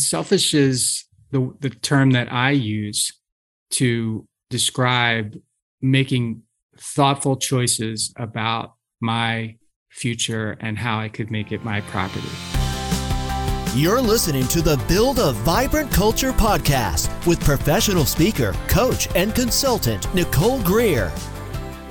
selfish is the, the term that I use to describe making thoughtful choices about my future and how I could make it my property. You're listening to the Build a Vibrant Culture podcast with professional speaker, coach, and consultant Nicole Greer.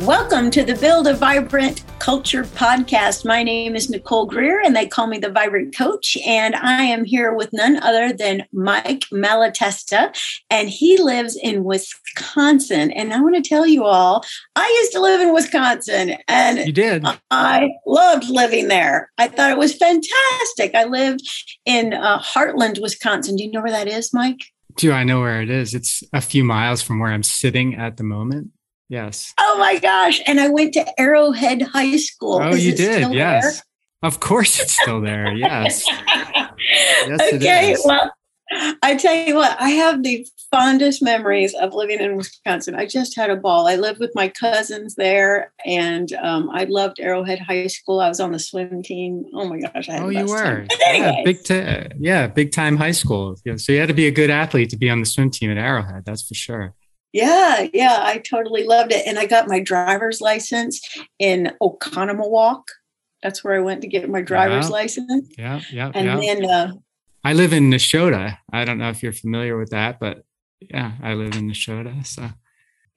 Welcome to the Build a Vibrant Culture podcast. My name is Nicole Greer, and they call me the Vibrant Coach. And I am here with none other than Mike Malatesta, and he lives in Wisconsin. And I want to tell you all, I used to live in Wisconsin, and you did. I loved living there. I thought it was fantastic. I lived in uh, Hartland, Wisconsin. Do you know where that is, Mike? Do I know where it is? It's a few miles from where I'm sitting at the moment. Yes. Oh my gosh. And I went to Arrowhead High School. Oh, Is you did. Yes. There? Of course it's still there. Yes. yes okay. Well, I tell you what, I have the fondest memories of living in Wisconsin. I just had a ball. I lived with my cousins there, and um, I loved Arrowhead High School. I was on the swim team. Oh my gosh! oh, you were. Yeah, big t- yeah, big time high school. So you had to be a good athlete to be on the swim team at Arrowhead. That's for sure. Yeah, yeah, I totally loved it. And I got my driver's license in Oconomowoc. That's where I went to get my driver's yeah. license. Yeah, yeah. And yeah. then uh, I live in Nashotah. I don't know if you're familiar with that, but yeah, I live in Nashotah. So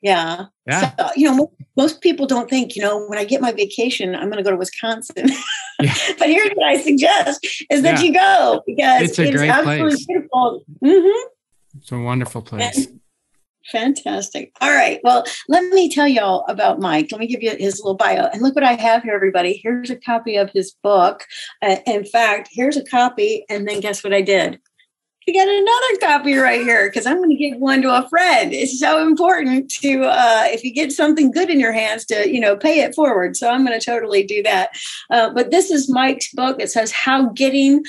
yeah. Yeah. So, you know, most people don't think, you know, when I get my vacation, I'm going to go to Wisconsin. Yeah. but here's what I suggest is that yeah. you go because it's, it's absolutely place. beautiful. Mm-hmm. It's a wonderful place. And, Fantastic. All right. Well, let me tell y'all about Mike. Let me give you his little bio. And look what I have here, everybody. Here's a copy of his book. Uh, in fact, here's a copy. And then guess what I did? I got another copy right here because I'm going to give one to a friend. It's so important to, uh, if you get something good in your hands, to you know pay it forward. So I'm going to totally do that. Uh, but this is Mike's book. It says "How Getting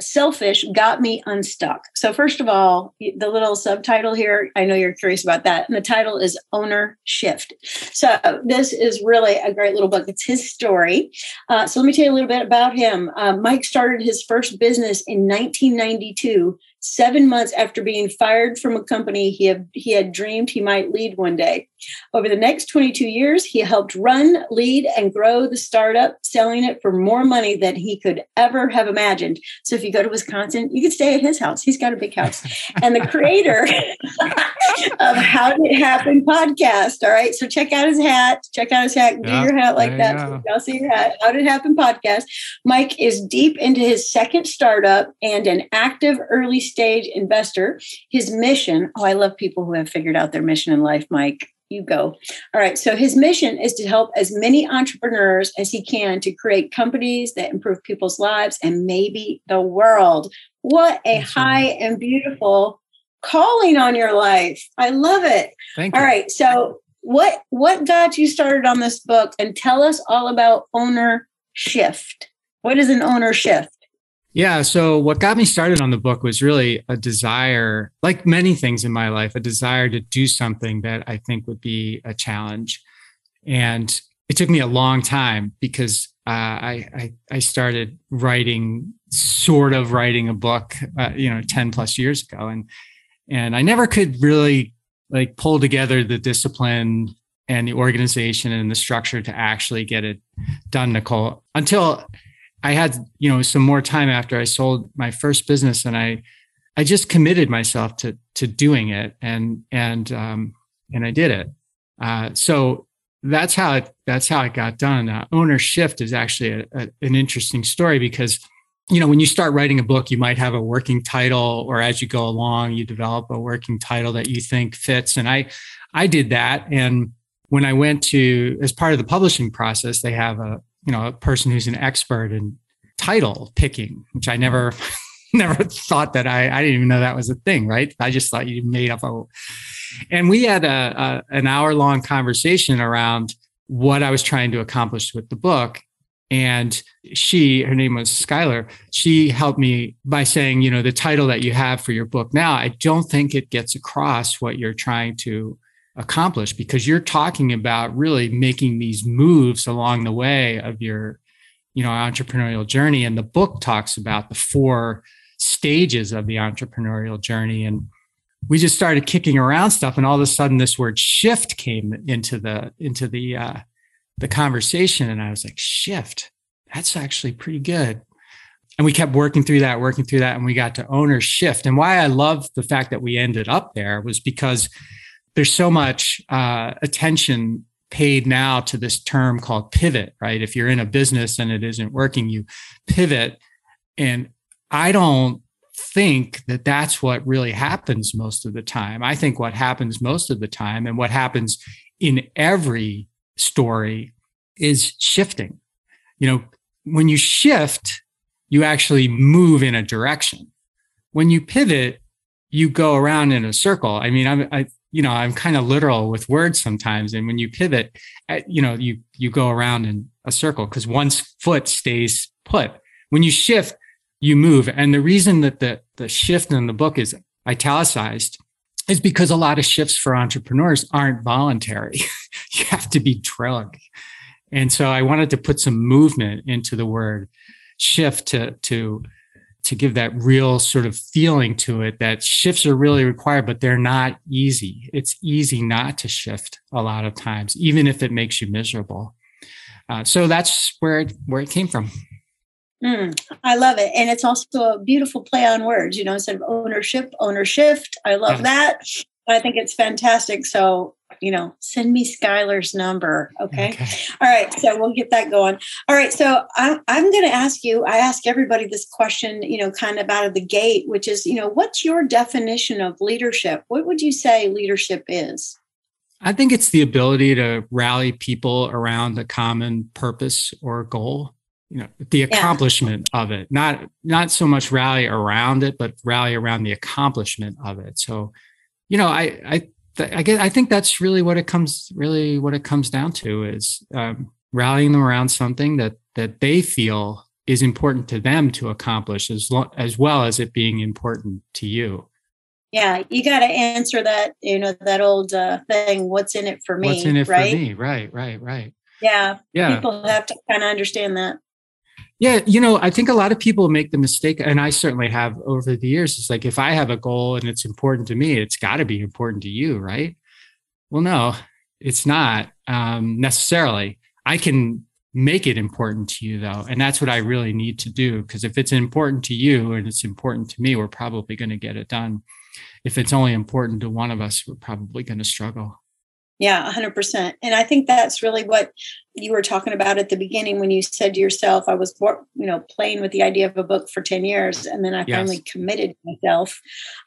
selfish got me unstuck. So, first of all, the little subtitle here, I know you're curious about that. And the title is Owner Shift. So, this is really a great little book. It's his story. Uh, so, let me tell you a little bit about him. Uh, Mike started his first business in 1992 seven months after being fired from a company he had, he had dreamed he might lead one day. Over the next 22 years, he helped run, lead, and grow the startup, selling it for more money than he could ever have imagined. So if you go to Wisconsin, you can stay at his house. He's got a big house. And the creator of How Did It Happen podcast. All right. So check out his hat. Check out his hat. Do your hat like that. So y'all see your hat. How Did It Happen podcast. Mike is deep into his second startup and an active early stage investor. His mission, oh, I love people who have figured out their mission in life, Mike. You go. All right. So his mission is to help as many entrepreneurs as he can to create companies that improve people's lives and maybe the world. What a That's high right. and beautiful calling on your life. I love it. Thank you. All right. So what what got you started on this book and tell us all about owner shift. What is an owner shift? Yeah. So, what got me started on the book was really a desire, like many things in my life, a desire to do something that I think would be a challenge. And it took me a long time because uh, I, I, I started writing, sort of writing a book, uh, you know, ten plus years ago, and and I never could really like pull together the discipline and the organization and the structure to actually get it done, Nicole, until I had, you know, some more time after I sold my first business and I, I just committed myself to, to doing it and, and, um, and I did it. Uh, so that's how it, that's how it got done. Uh, owner shift is actually a, a, an interesting story because, you know, when you start writing a book, you might have a working title or as you go along, you develop a working title that you think fits. And I, I did that. And when I went to, as part of the publishing process, they have a, you know, a person who's an expert in title picking, which I never never thought that I I didn't even know that was a thing, right? I just thought you made up a and we had a, a an hour long conversation around what I was trying to accomplish with the book. And she, her name was Skylar, she helped me by saying, you know, the title that you have for your book now, I don't think it gets across what you're trying to accomplish because you're talking about really making these moves along the way of your you know entrepreneurial journey and the book talks about the four stages of the entrepreneurial journey. And we just started kicking around stuff. And all of a sudden this word shift came into the, into the, uh, the conversation. And I was like, shift, that's actually pretty good. And we kept working through that, working through that. And we got to owner shift. And why I love the fact that we ended up there was because there's so much uh, attention paid now to this term called pivot, right? If you're in a business and it isn't working, you pivot. And I don't think that that's what really happens most of the time. I think what happens most of the time and what happens in every story is shifting. You know, when you shift, you actually move in a direction. When you pivot, you go around in a circle. I mean, I'm, I, you know, I'm kind of literal with words sometimes. And when you pivot, eh, you know, you, you go around in a circle because one foot stays put. When you shift, you move. And the reason that the, the shift in the book is italicized is because a lot of shifts for entrepreneurs aren't voluntary. you have to be drugged And so I wanted to put some movement into the word shift to, to to give that real sort of feeling to it that shifts are really required, but they're not easy. It's easy not to shift a lot of times, even if it makes you miserable. Uh, so that's where it, where it came from. Mm, I love it. And it's also a beautiful play on words, you know, instead of ownership, ownership. I love yes. that. I think it's fantastic. So you know, send me Skylar's number. Okay? okay. All right. So we'll get that going. All right. So I, I'm going to ask you, I ask everybody this question, you know, kind of out of the gate, which is, you know, what's your definition of leadership? What would you say leadership is? I think it's the ability to rally people around a common purpose or goal. You know, the accomplishment yeah. of it, not not so much rally around it, but rally around the accomplishment of it. So, you know, I I I guess I think that's really what it comes really what it comes down to is um, rallying them around something that that they feel is important to them to accomplish as lo- as well as it being important to you. Yeah, you got to answer that you know that old uh, thing. What's in it for me? What's in it right? for me? Right, right, right. Yeah, yeah. People have to kind of understand that. Yeah, you know, I think a lot of people make the mistake, and I certainly have over the years. It's like if I have a goal and it's important to me, it's got to be important to you, right? Well, no, it's not um, necessarily. I can make it important to you, though, and that's what I really need to do. Because if it's important to you and it's important to me, we're probably going to get it done. If it's only important to one of us, we're probably going to struggle. Yeah, 100%. And I think that's really what you were talking about at the beginning when you said to yourself, I was, you know, playing with the idea of a book for 10 years. And then I yes. finally committed myself.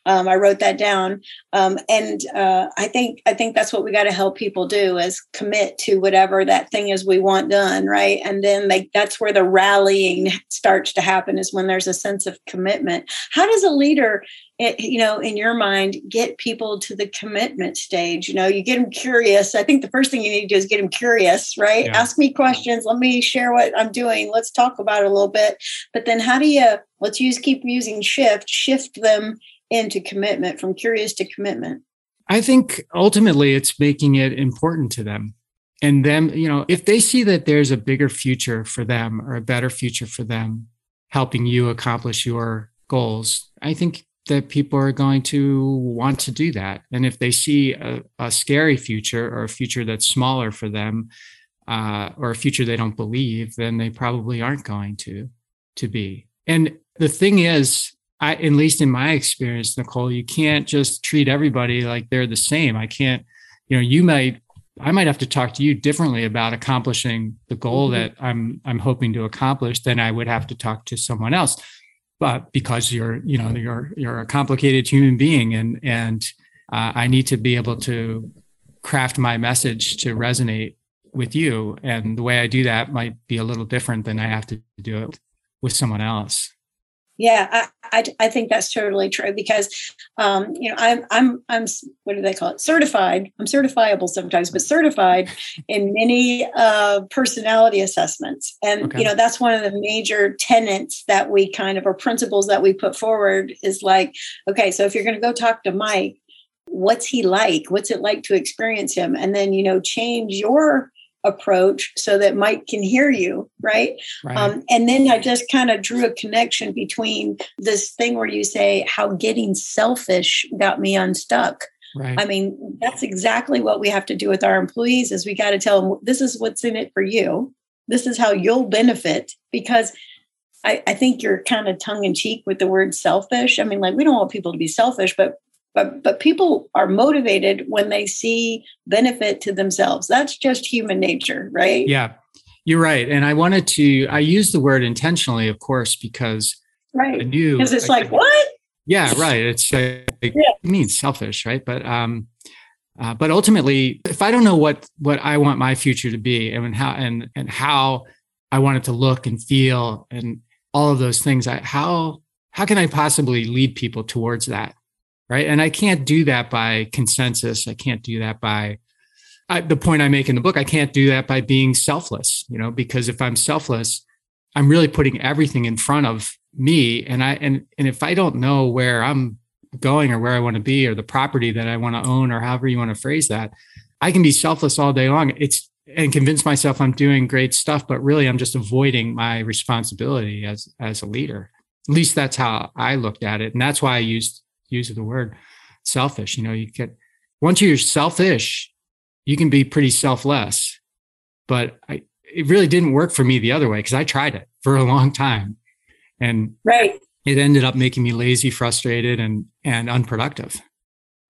Um, I wrote that down. Um, and uh, I think, I think that's what we got to help people do is commit to whatever that thing is we want done. Right. And then that's where the rallying starts to happen is when there's a sense of commitment. How does a leader it, you know, in your mind, get people to the commitment stage. You know, you get them curious. I think the first thing you need to do is get them curious, right? Yeah. Ask me questions. Let me share what I'm doing. Let's talk about it a little bit. But then, how do you? Let's use keep using shift. Shift them into commitment from curious to commitment. I think ultimately it's making it important to them. And them, you know, if they see that there's a bigger future for them or a better future for them, helping you accomplish your goals, I think that people are going to want to do that. And if they see a, a scary future or a future that's smaller for them, uh, or a future they don't believe, then they probably aren't going to to be. And the thing is, I, at least in my experience, Nicole, you can't just treat everybody like they're the same. I can't, you know, you might, I might have to talk to you differently about accomplishing the goal mm-hmm. that I'm, I'm hoping to accomplish than I would have to talk to someone else but because you're you know you're you're a complicated human being and and uh, i need to be able to craft my message to resonate with you and the way i do that might be a little different than i have to do it with someone else yeah, I, I, I, think that's totally true because, um, you know, I'm, I'm, I'm, what do they call it? Certified. I'm certifiable sometimes, but certified in many uh, personality assessments. And, okay. you know, that's one of the major tenets that we kind of, or principles that we put forward is like, okay, so if you're going to go talk to Mike, what's he like? What's it like to experience him? And then, you know, change your approach so that Mike can hear you, right? right. Um, and then I just kind of drew a connection between this thing where you say how getting selfish got me unstuck. Right. I mean, that's exactly what we have to do with our employees is we got to tell them this is what's in it for you. This is how you'll benefit because I, I think you're kind of tongue in cheek with the word selfish. I mean, like we don't want people to be selfish, but but but people are motivated when they see benefit to themselves. That's just human nature right? Yeah you're right. And i wanted to i use the word intentionally of course because right. I knew because it's I, like what? Yeah right. It's it yeah. means selfish right? But um uh, but ultimately if i don't know what what i want my future to be and how and and how i want it to look and feel and all of those things I, how how can i possibly lead people towards that right? And i can't do that by consensus. I can't do that by I, the point i make in the book i can't do that by being selfless you know because if i'm selfless i'm really putting everything in front of me. And i and and if i don't know where i'm going or where i want to be or the property that i want to own or however you want to phrase that i can be selfless all day long. It's and convince myself i'm doing great stuff but really i'm just avoiding my responsibility as as a leader. At least that's how i looked at it. And that's why i used use of the word selfish. You know, you get once you're selfish, you can be pretty selfless. But I, it really didn't work for me the other way because I tried it for a long time, and right, it ended up making me lazy, frustrated, and and unproductive.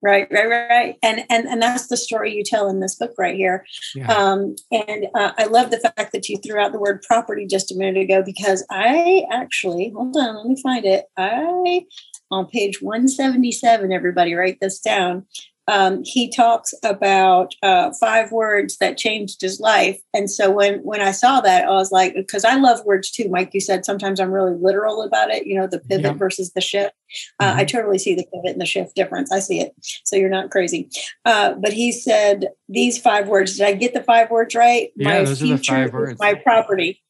Right, right, right, and and and that's the story you tell in this book right here. Yeah. Um, and uh, I love the fact that you threw out the word property just a minute ago because I actually hold on, let me find it. I on page 177, everybody write this down. Um, he talks about uh, five words that changed his life. And so when when I saw that, I was like, because I love words too. Mike, you said sometimes I'm really literal about it. You know, the pivot yeah. versus the shift. Uh, mm-hmm. I totally see the pivot and the shift difference. I see it. So you're not crazy. Uh, but he said these five words. Did I get the five words right? Yeah, my those are the five words. My property.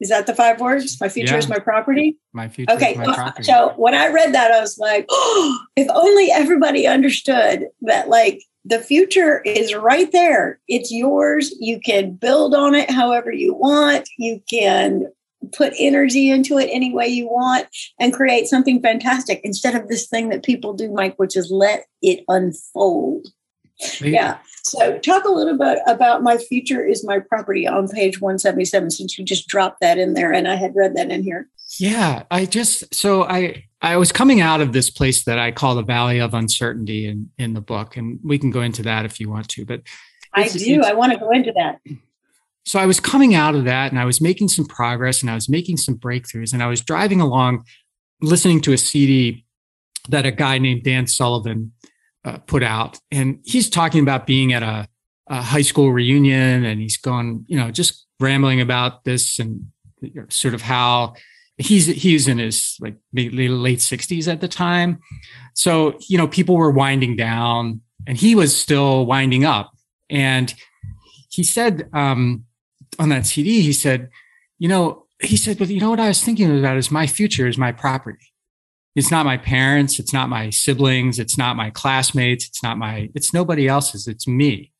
Is that the five words? My future yeah. is my property. My future okay. My property. So when I read that, I was like, oh, if only everybody understood that, like, the future is right there. It's yours. You can build on it however you want. You can put energy into it any way you want and create something fantastic instead of this thing that people do, Mike, which is let it unfold. Maybe. Yeah. So, talk a little bit about my future is my property on page 177, since you just dropped that in there and I had read that in here. Yeah, I just so I I was coming out of this place that I call the valley of uncertainty in in the book, and we can go into that if you want to. But I do. I want to go into that. So I was coming out of that, and I was making some progress, and I was making some breakthroughs, and I was driving along, listening to a CD that a guy named Dan Sullivan uh, put out, and he's talking about being at a, a, high school reunion, and he's going, you know, just rambling about this and sort of how he's he's in his like late sixties at the time, so you know people were winding down, and he was still winding up, and he said um, on that CD, he said, you know, he said, but you know what I was thinking about is my future is my property it's not my parents it's not my siblings it's not my classmates it's not my it's nobody else's it's me.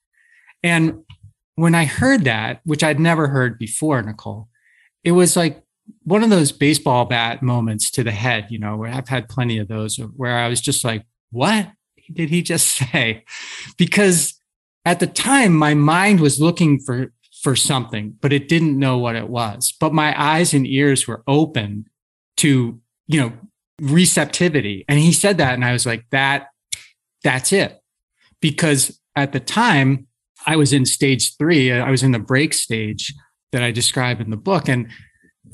And when i heard that which i'd never heard before nicole it was like one of those baseball bat moments to the head you know where i've had plenty of those where i was just like what did he just say? Because at the time my mind was looking for for something but it didn't know what it was. But my eyes and ears were open to you know receptivity. And he said that. And I was like, that, that's it. Because at the time, I was in stage three, uh, I was in the break stage that I describe in the book. And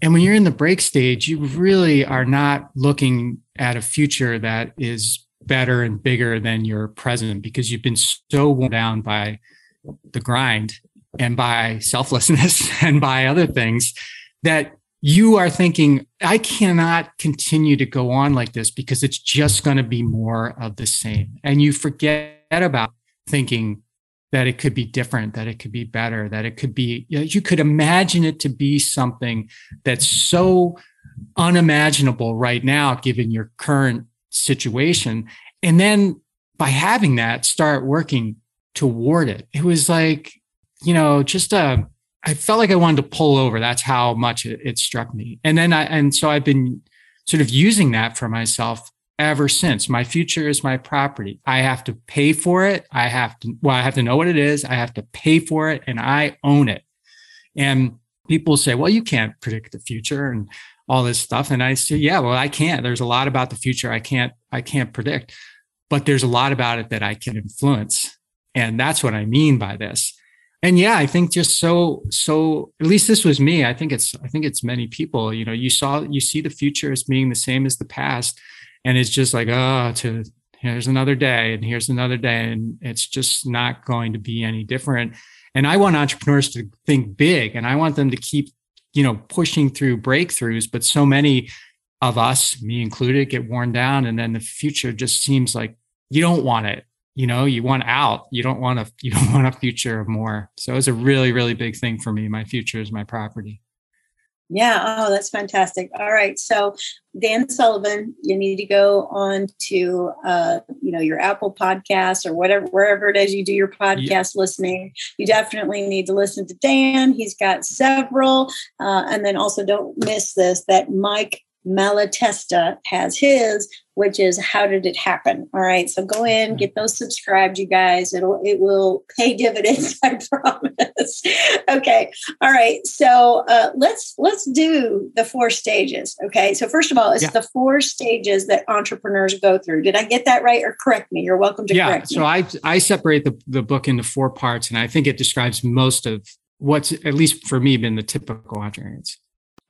and when you're in the break stage, you really are not looking at a future that is better and bigger than your present because you've been so worn down by the grind and by selflessness and by other things that you are thinking, I cannot continue to go on like this because it's just going to be more of the same. And you forget about thinking that it could be different, that it could be better, that it could be, you, could imagine it to be something that's so unimaginable right now, given your current situation. And then by having that, start working toward it. It was like, you know, just uh, I felt like I wanted to pull over. That's how much it, it struck me. And then I, and so I've been sort of using that for myself ever since. My future is my property. I have to pay for it. I have to, well, I have to know what it is. I have to pay for it and I own it. And people say, well, you can't predict the future and all this stuff. And I say, yeah, well, I can't. There's a lot about the future I can't, I can't predict, but there's a lot about it that I can influence. And that's what I mean by this. And yeah, I think just so, so at least this was me. I think it's, I think it's many people, you know, you saw, you see the future as being the same as the past. And it's just like oh to here's another day and here's another day. And it's just not going to be any different. And i want entrepreneurs to think big and i want them to keep you know pushing through breakthroughs. But so many of us me included get worn down and then the future just seems like you don't want it you know you want out you don't want a you don't want a future of more so it's a really really big thing for me my future is my property yeah. Oh, that's fantastic. All right. So, Dan Sullivan, you need to go on to, uh, you know, your Apple podcast or whatever, wherever it is you do your podcast yeah. listening. You definitely need to listen to Dan. He's got several. Uh, and then also don't miss this that Mike Malatesta has his, which is how did it happen? All right. So go in, mm-hmm. get those subscribed, you guys. It'll it will pay dividends, I promise. okay. All right. So uh, let's let's do the four stages. Okay. So first of all, it's yeah. the four stages that entrepreneurs go through. Did I get that right or correct me? You're welcome to yeah, correct so me. I I separate the, the book into four parts, and I think it describes most of what's at least for me been the typical entrepreneur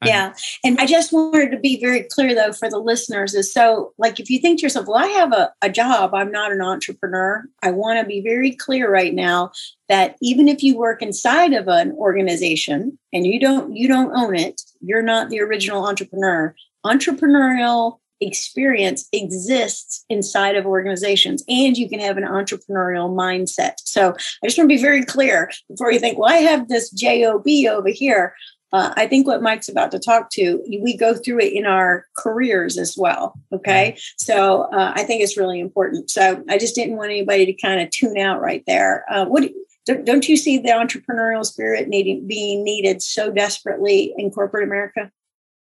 yeah. And I just wanted to be very clear though for the listeners is so like if you think to yourself, well, I have a, a job, I'm not an entrepreneur. I want to be very clear right now that even if you work inside of an organization and you don't you don't own it, you're not the original entrepreneur. Entrepreneurial experience exists inside of organizations and you can have an entrepreneurial mindset. So I just want to be very clear before you think, well, I have this job over here uh, I think what Mike's about to talk to, we go through it in our careers as well. Okay. So uh, I think it's really important. So I just didn't want anybody to kind of tune out right there. Uh, what don't you see the entrepreneurial spirit needing being needed so desperately in corporate America?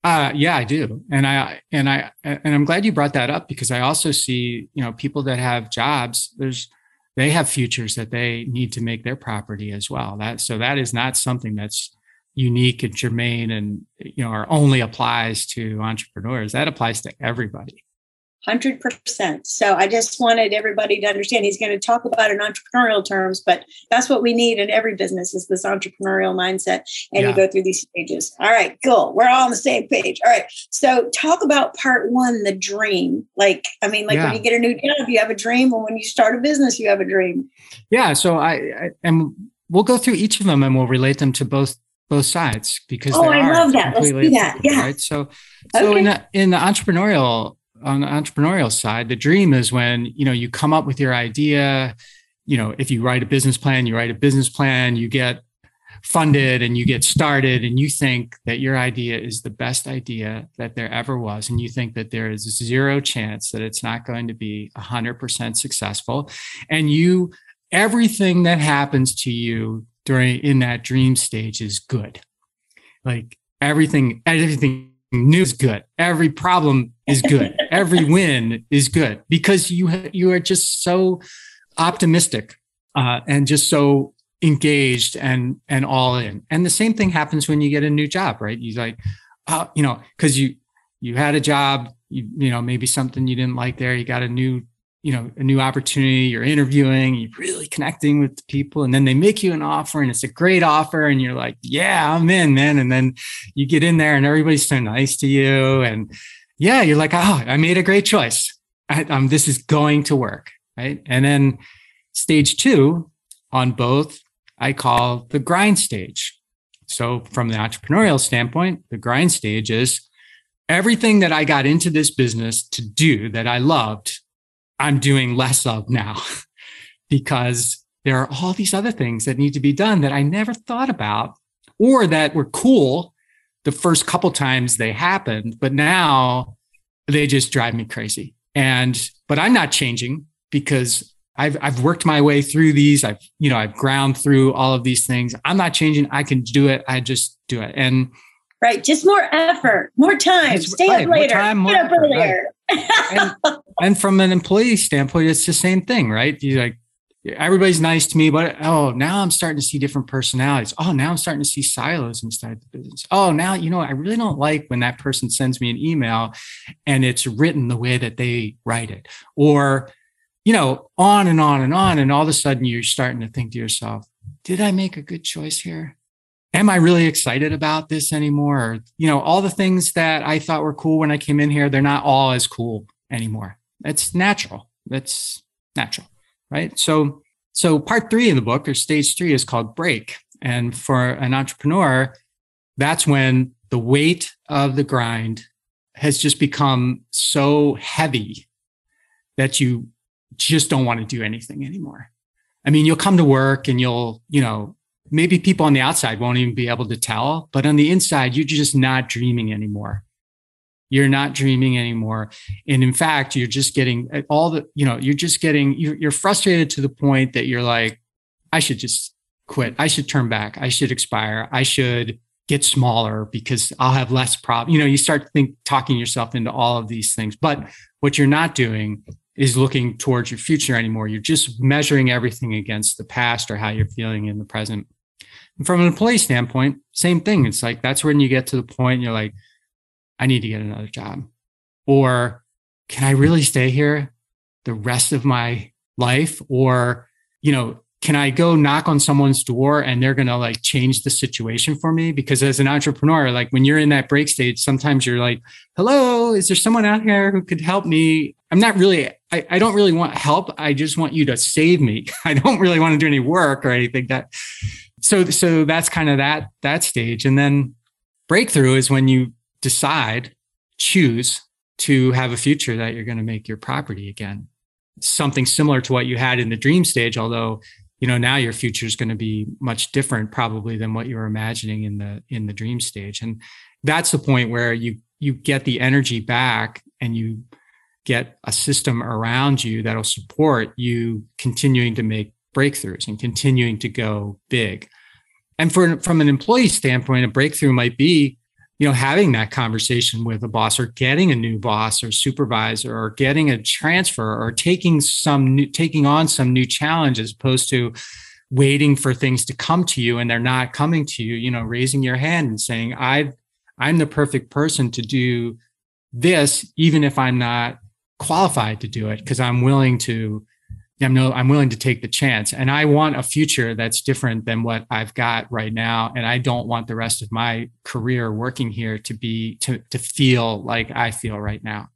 Uh, yeah, I do, and I and I and I'm glad you brought that up because I also see you know people that have jobs. There's they have futures that they need to make their property as well. That so that is not something that's unique and germane and you know or only applies to entrepreneurs. That applies to everybody. 100% so i just wanted everybody to understand he's going to talk about in entrepreneurial terms but that's what we need in every business is this entrepreneurial mindset and yeah. you go through these stages. All right cool. We're all on the same page. All right. So talk about part one the dream. Like i mean like yeah. when you get a new job you have a dream and when you start a business you have a dream. Yeah so i, I and we'll go through each of them and we'll relate them to both both sides because oh, I love that. Let's do that. Yeah. Right. So, so okay. in the in the entrepreneurial on the entrepreneurial side, the dream is when you know you come up with your idea. You know, if you write a business plan, you write a business plan, you get funded and you get started and you think that your idea is the best idea that there ever was and you think that there is zero chance that it's not going to be 100% successful and you everything that happens to you during in that dream stage is good. Like everything, everything new is good. Every problem is good. Every win is good because you you are just so optimistic uh, and just so engaged and and all in. And the same thing happens when you get a new job, right? You like, uh, you know, because you you had a job, you you know maybe something you didn't like there. You got a new you know a new opportunity you're interviewing you're really connecting with people and then they make you an offer and it's a great offer and you're like yeah i'm in man and then you get in there and everybody's so nice to you and yeah you're like oh i made a great choice. I, um, this is going to work right? And then stage two on both i call the grind stage. So from the entrepreneurial standpoint the grind stage is everything that i got into this business to do that i loved I'm doing less of now because there are all these other things that need to be done that I never thought about or that were cool the first couple times they happened, but now they just drive me crazy. And, but I'm not changing because I've I've worked my way through these. I've you know I've ground through all of these things. I'm not changing. I can do it. I just do it. And right, just more effort, more time. Stay right, up later. More time, more Get up effort, earlier. And, and from an employee standpoint, it's the same thing, right? You like everybody's nice to me, but oh, now I'm starting to see different personalities. Oh, now I'm starting to see silos inside the business. Oh, now, you know, I really don't like when that person sends me an email and it's written the way that they write it. Or, you know, on and on and on. And all of a sudden you're starting to think to yourself, did I make a good choice here? Am I really excited about this anymore? Or, you know, all the things that I thought were cool when I came in here, they're not all as cool anymore. That's natural. That's natural right? So, so part three in the book or stage three is called break. And for an entrepreneur, that's when the weight of the grind has just become so heavy that you just don't want to do anything anymore. I mean, you'll come to work and you'll, you know, maybe people on the outside won't even be able to tell, but on the inside, you're just not dreaming anymore. You're not dreaming anymore. And in fact, you're just getting uh, all the, you know, you're just getting, you're, you're frustrated to the point that you're like, I should just quit. I should turn back. I should expire. I should get smaller because I'll have less problem. You know, you start think talking yourself into all of these things. But what you're not doing is looking towards your future anymore. You're just measuring everything against the past or how you're feeling in the present. And from an employee standpoint, same thing. It's like that's when you get to the point you're like, I need to get another job? Or can I really stay here the rest of my life? Or, you know, can I go knock on someone's door and they're going to like change the situation for me? Because as an entrepreneur, like when you're in that break stage, sometimes you're like, hello, is there someone out here who could help me? I'm not really, I, I don't really want help. I just want you to save me. I don't really want to do any work or anything that. So, so that's kind of that, that stage. And then breakthrough is when you decide, choose to have a future that you're going to make your property again. Something similar to what you had in the dream stage, although you know now your future is going to be much different probably than what you were imagining in the in the dream stage and that's the point where you you get the energy back and you get a system around you that'll support you continuing to make breakthroughs and continuing to go big. And for from an employee standpoint a breakthrough might be you know having that conversation with a boss or getting a new boss or supervisor or getting a transfer or taking some new taking on some new challenge as opposed to waiting for things to come to you and they're not coming to you you know raising your hand and saying i i'm the perfect person to do this even if i'm not qualified to do it because i'm willing to I'm no, I'm willing to take the chance. And I want a future that's different than what I've got right now. And I don't want the rest of my career working here to be to to feel like I feel right now.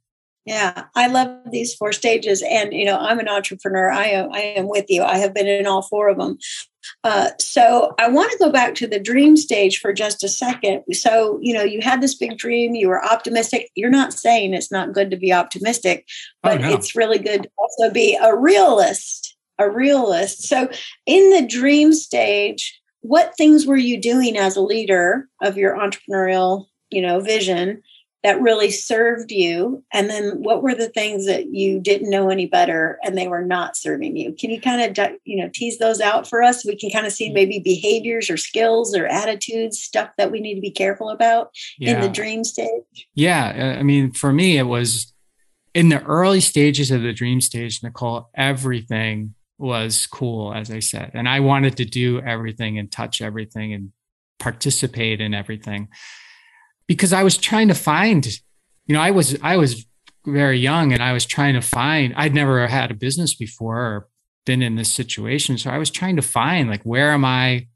Yeah, I love these four stages, and you know, I'm an entrepreneur. I am, I am with you. I have been in all four of them. Uh, so I want to go back to the dream stage for just a second. So you know, you had this big dream. You were optimistic. You're not saying it's not good to be optimistic, oh, but oh, no. it's really good to also be a realist. A realist. So in the dream stage, what things were you doing as a leader of your entrepreneurial, you know, vision? That really served you and then what were the things that you didn't know any better and they were not serving you can you kind of you know tease those out for us we can kind of see mm. maybe behaviors or skills or attitudes stuff that we need to be careful about yeah. in the dream stage yeah i mean for me it was in the early stages of the dream stage nicole everything was cool as i said and i wanted to do everything and touch everything and participate in everything because I was trying to find, you know, I was I was very young and I was trying to find. I'd never had a business before or been in this situation, so I was trying to find like where am I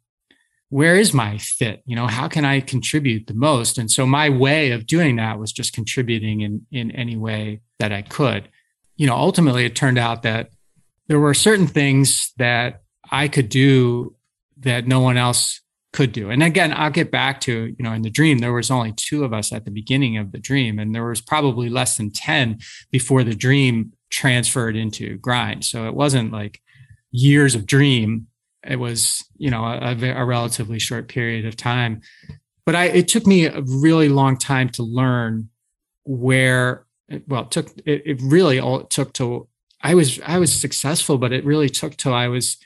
where is my fit? You know how can i contribute the most? And so my way of doing that was just contributing in in any way that i could. You know ultimately it turned out that there were certain things that i could do that no one else could do. And again, I'll get back to, you know, in the dream, there was only two of us at the beginning of the dream, and there was probably less than 10 before the dream transferred into grind. So it wasn't like years of dream. It was, you know, a, a relatively short period of time. But I, it took me a really long time to learn where, well, it took, it, it really all it took to I was I was successful, but it really took till I was,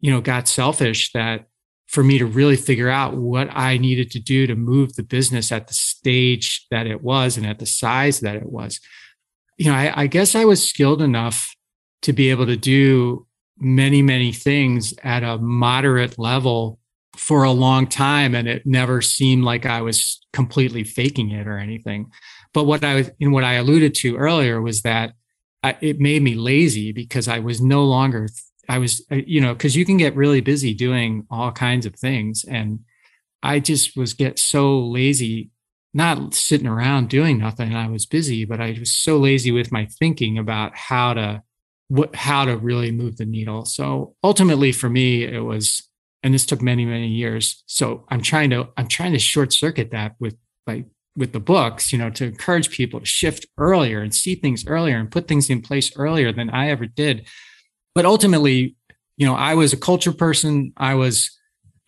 you know, got selfish that for me to really figure out what I needed to do to move the business at the stage that it was and at the size that it was. You know, I, I guess I was skilled enough to be able to do many, many things at a moderate level for a long time. And it never seemed like I was completely faking it or anything. But what I was, and what I alluded to earlier was that I, it made me lazy because I was no longer I was, uh, you know, because you can get really busy doing all kinds of things. And I just was get so lazy, not sitting around doing nothing. I was busy, but I was so lazy with my thinking about how to, what, how to really move the needle. So ultimately for me, it was, and this took many, many years. So I'm trying to, I'm trying to short circuit that with like, with the books, you know, to encourage people to shift earlier and see things earlier and put things in place earlier than I ever did but ultimately, you know, I was a culture person. I was,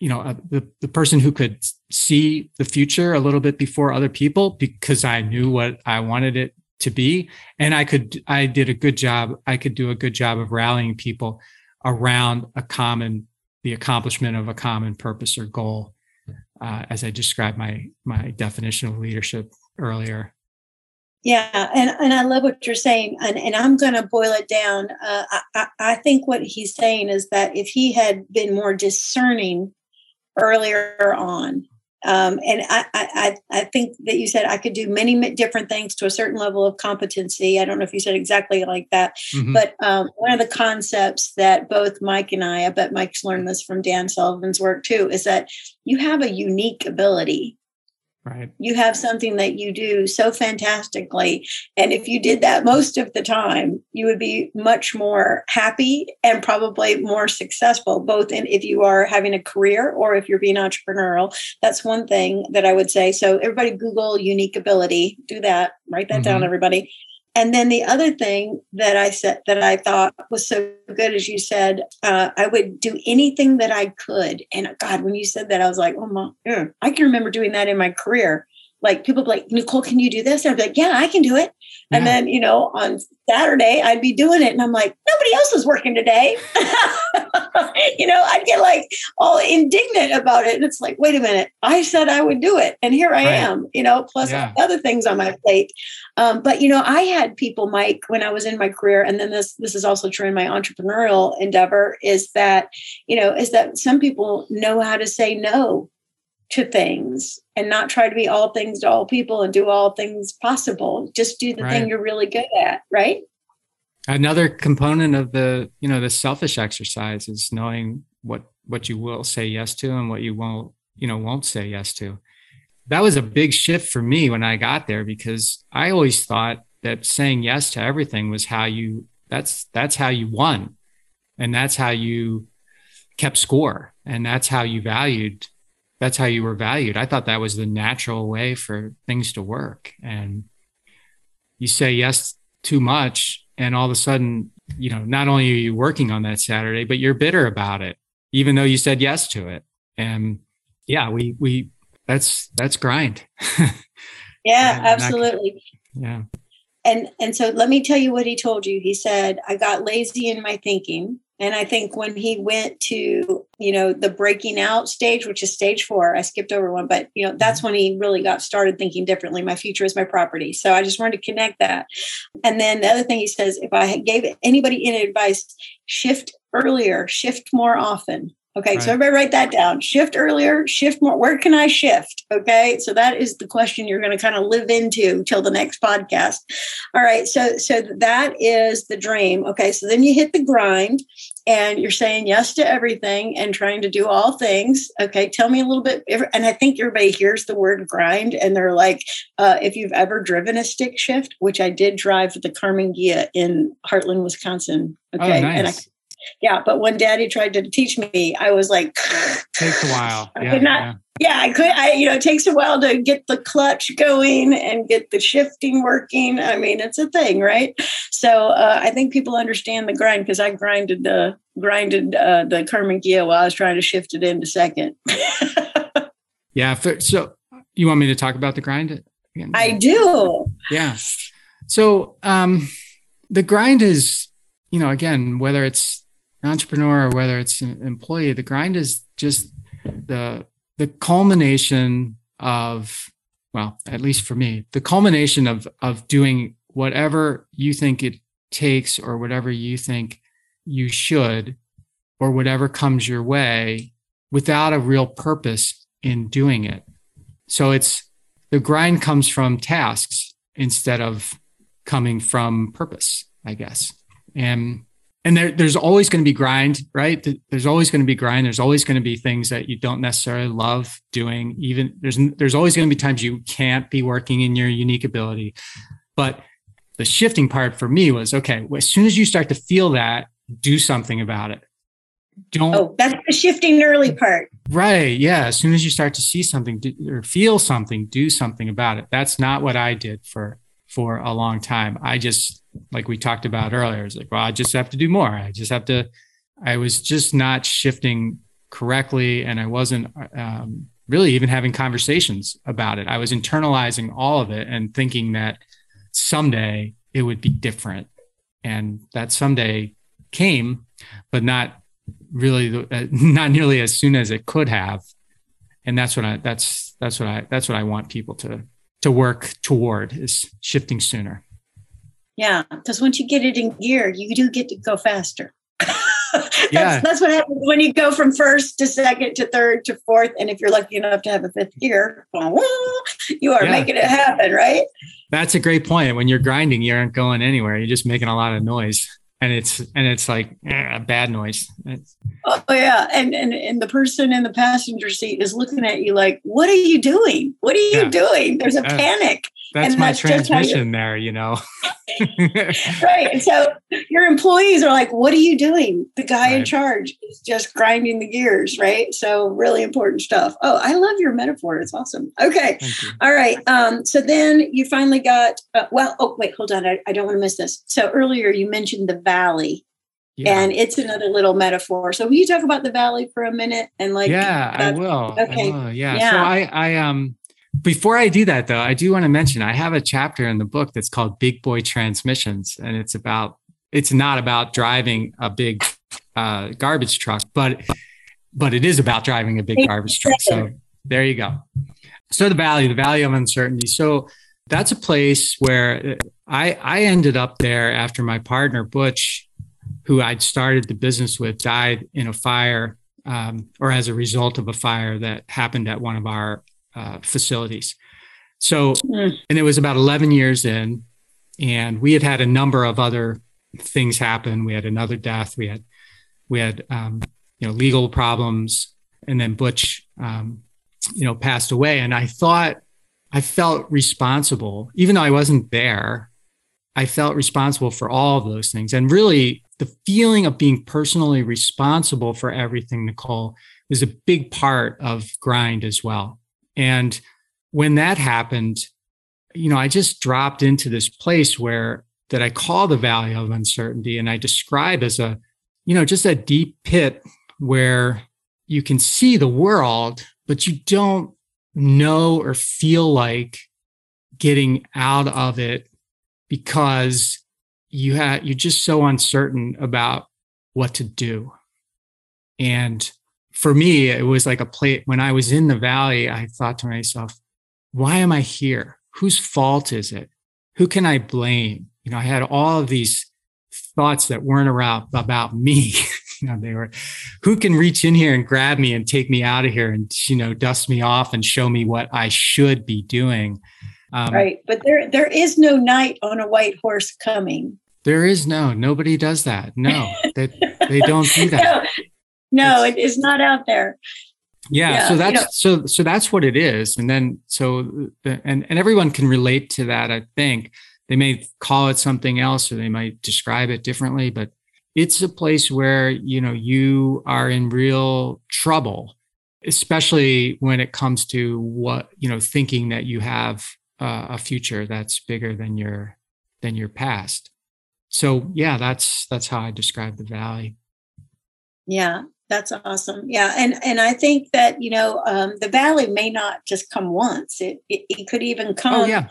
you know, a, the, the person who could see the future a little bit before other people because I knew what I wanted it to be. And I could, I did a good job. I could do a good job of rallying people around a common, the accomplishment of a common purpose or goal, uh, as I described my, my definition of leadership earlier. Yeah, and, and I love what you're saying, and, and I'm going to boil it down. Uh, I, I think what he's saying is that if he had been more discerning earlier on, um, and I, I, I think that you said I could do many different things to a certain level of competency. I don't know if you said exactly like that, mm-hmm. but um, one of the concepts that both Mike and I, I bet Mike's learned this from Dan Sullivan's work too, is that you have a unique ability Right. You have something that you do so fantastically. And if you did that most of the time, you would be much more happy and probably more successful, both in if you are having a career or if you're being entrepreneurial. That's one thing that I would say. So everybody Google unique ability. Do that. Write that mm-hmm. down, everybody. And then the other thing that I said that I thought was so good, as you said, uh, I would do anything that I could. And God, when you said that, I was like, oh my. I can remember doing that in my career. Like people like, Nicole, can you do this? And I'd be like, yeah, I can do it. Yeah. And then, you know, on Saturday, I'd be doing it. And I'm like, nobody else is working today. you know, I'd get like all indignant about it. And it's like, wait a minute, I said I would do it. And here I right. am, you know, plus yeah. other things on my plate. Um, but you know, I had people, Mike, when I was in my career, and then this this is also true in my entrepreneurial endeavor, is that, you know, is that some people know how to say no to things and not try to be all things to all people and do all things possible. Just do the right. thing you're really good at, right? Another component of the, you know, the selfish exercise is knowing what what you will say yes to and what you won't, you know, won't say yes to. That was a big shift for me when I got there because I always thought that saying yes to everything was how you that's that's how you won and that's how you kept score and that's how you valued that's how you were valued. I thought that was the natural way for things to work. And you say yes too much, and all of a sudden, you know, not only are you working on that Saturday, but you're bitter about it, even though you said yes to it. And yeah, we we that's that's grind. yeah, absolutely. yeah. And and so let me tell you what he told you. He said, I got lazy in my thinking. And I think when he went to, you know, the breaking out stage, which is stage four, I skipped over one, but, you know, that's mm-hmm. when he really got started thinking differently. My future is my property. So I just wanted to connect that. And then the other thing he says, if I gave anybody any advice, shift earlier, shift more often. Okay, right. so everybody write that down. Shift earlier, shift more. Where can I shift? Okay, so that is the question you're going to kind of live into till the next podcast. All right, so so that is the dream. Okay, so then you hit the grind, and you're saying yes to everything and trying to do all things. Okay, tell me a little bit. And I think everybody hears the word grind, and they're like, uh, if you've ever driven a stick shift, which I did drive the Karmann Ghia in Hartland, Wisconsin. Oh, okay, oh, nice. and I yeah. But when daddy tried to teach me, I was like, takes a while. I yeah, could not, yeah. yeah, I could, I, you know, it takes a while to get the clutch going and get the shifting working. I mean, it's a thing, right? So uh, I think people understand the grind because I grinded the, grinded uh, the Karmann Ghia while I was trying to shift it into second. yeah. So you want me to talk about the grind? Again? I do. Yeah. So um, the grind is you know, again, whether it's an entrepreneur or whether it's an employee, the grind is just the the culmination of well, at least for me, the culmination of of doing whatever you think it takes or whatever you think you should or whatever comes your way without a real purpose in doing it. So it's the grind comes from tasks instead of coming from purpose, I guess. And and there, there's always going to be grind, right? There's always going to be grind. There's always going to be things that you don't necessarily love doing. Even there's there's always going to be times you can't be working in your unique ability. But the shifting part for me was okay. As soon as you start to feel that, do something about it. Don't. Oh, that's the shifting early part. Right. Yeah. As soon as you start to see something do, or feel something, do something about it. That's not what I did for for a long time. I just like we talked about earlier, it's like, well, I just have to do more. I just have to, I was just not shifting correctly. And I wasn't um, really even having conversations about it. I was internalizing all of it and thinking that someday it would be different. And that someday came, but not really, uh, not nearly as soon as it could have. And that's what I, that's, that's what I, that's what I want people to, to work toward is shifting sooner. Yeah, because once you get it in gear, you do get to go faster. that's, yeah. that's what happens when you go from first to second to third to fourth. And if you're lucky enough to have a fifth gear, you are yeah. making it happen, right? That's a great point. When you're grinding, you aren't going anywhere. You're just making a lot of noise. And it's and it's like eh, bad noise. It's, oh yeah, and, and and the person in the passenger seat is looking at you like, "What are you doing? What are you yeah. doing?" There's a panic. That's and my that's transmission there, you know. right. So your employees are like, what are you doing? The guy right. in charge is just grinding the gears, right? So really important stuff. Oh, I love your metaphor. It's awesome. Okay. All right. Um, so then you finally got, uh, well, oh, wait, hold on. I, I don't want to miss this. So earlier you mentioned the valley. Yeah. And it's another little metaphor. So will you talk about the valley for a minute and like Yeah, I will. Okay. I will. Yeah. yeah. So I I um before I do that, though, I do want to mention I have a chapter in the book that's called Big Boy Transmissions, and it's about it's not about driving a big uh, garbage truck, but but it is about driving a big garbage truck. So there you go. So the valley, the valley of uncertainty. So that's a place where I I ended up there after my partner Butch, who I'd started the business with, died in a fire um, or as a result of a fire that happened at one of our uh, facilities. So, hmm. and it was about 11 years in, and we had had a number of other things happen. We had another death. We had, we had, um, you know, legal problems, and then Butch, um, you know, passed away. And I thought, I felt responsible, even though I wasn't there. I felt responsible for all of those things, and really, the feeling of being personally responsible for everything, Nicole, is a big part of grind as well. And when that happened, you know, I just dropped into this place where that I call the valley of uncertainty and I describe as a, you know, just a deep pit where you can see the world, but you don't know or feel like getting out of it because you have you're just so uncertain about what to do. And for me, it was like a plate. When I was in the valley, I thought to myself, why am I here? Whose fault is it? Who can I blame? You know, I had all of these thoughts that weren't around about me. you know, they were, who can reach in here and grab me and take me out of here and, you know, dust me off and show me what I should be doing. Um, right. But there, there is no knight on a white horse coming. There is no, nobody does that. No, that they, they don't do that. no, no, it's, it is not out there. Yeah, yeah so that's you know, so so that's what it is, and then so and and everyone can relate to that. I think they may call it something else, or they might describe it differently, but it's a place where you know you are in real trouble, especially when it comes to what you know thinking that you have uh, a future that's bigger than your than your past. So yeah, that's that's how I describe the valley. Yeah, that's awesome. Yeah, and and I think that you know um, the valley may not just come once. It, it, it could even oh, come. Oh, yeah.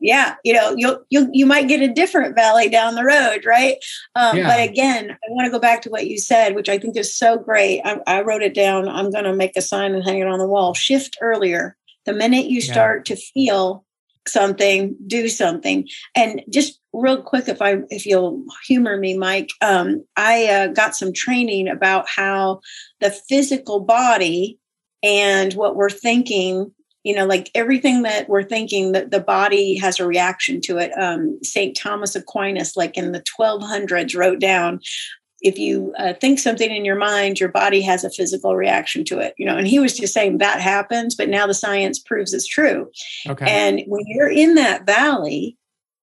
yeah, you know, you you you might get a different valley down the road, right? Um, yeah. But again, I want to go back to what you said, which I think is so great. I, I wrote it down. I'm going to make a sign and hang it on the wall. Shift earlier. The minute you start yeah. to feel something, do something. And just real quick, if I if you'll humor me, Mike, um, I uh, got some training about how the physical body and what we're thinking you know like everything that we're thinking that the body has a reaction to it um, st thomas aquinas like in the 1200s wrote down if you uh, think something in your mind your body has a physical reaction to it you know and he was just saying that happens but now the science proves it's true okay. and when you're in that valley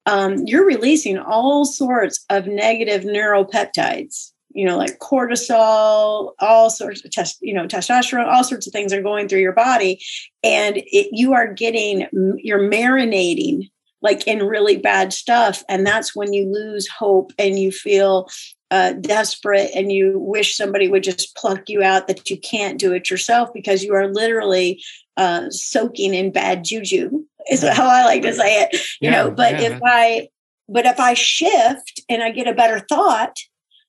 um, you're releasing all sorts of negative neuropeptides you know, like cortisol, all sorts of test, you know, testosterone, all sorts of things are going through your body, and it, you are getting, you're marinating like in really bad stuff, and that's when you lose hope and you feel uh, desperate and you wish somebody would just pluck you out that you can't do it yourself because you are literally uh, soaking in bad juju. Is how I like to say it, you yeah, know. But yeah. if I, but if I shift and I get a better thought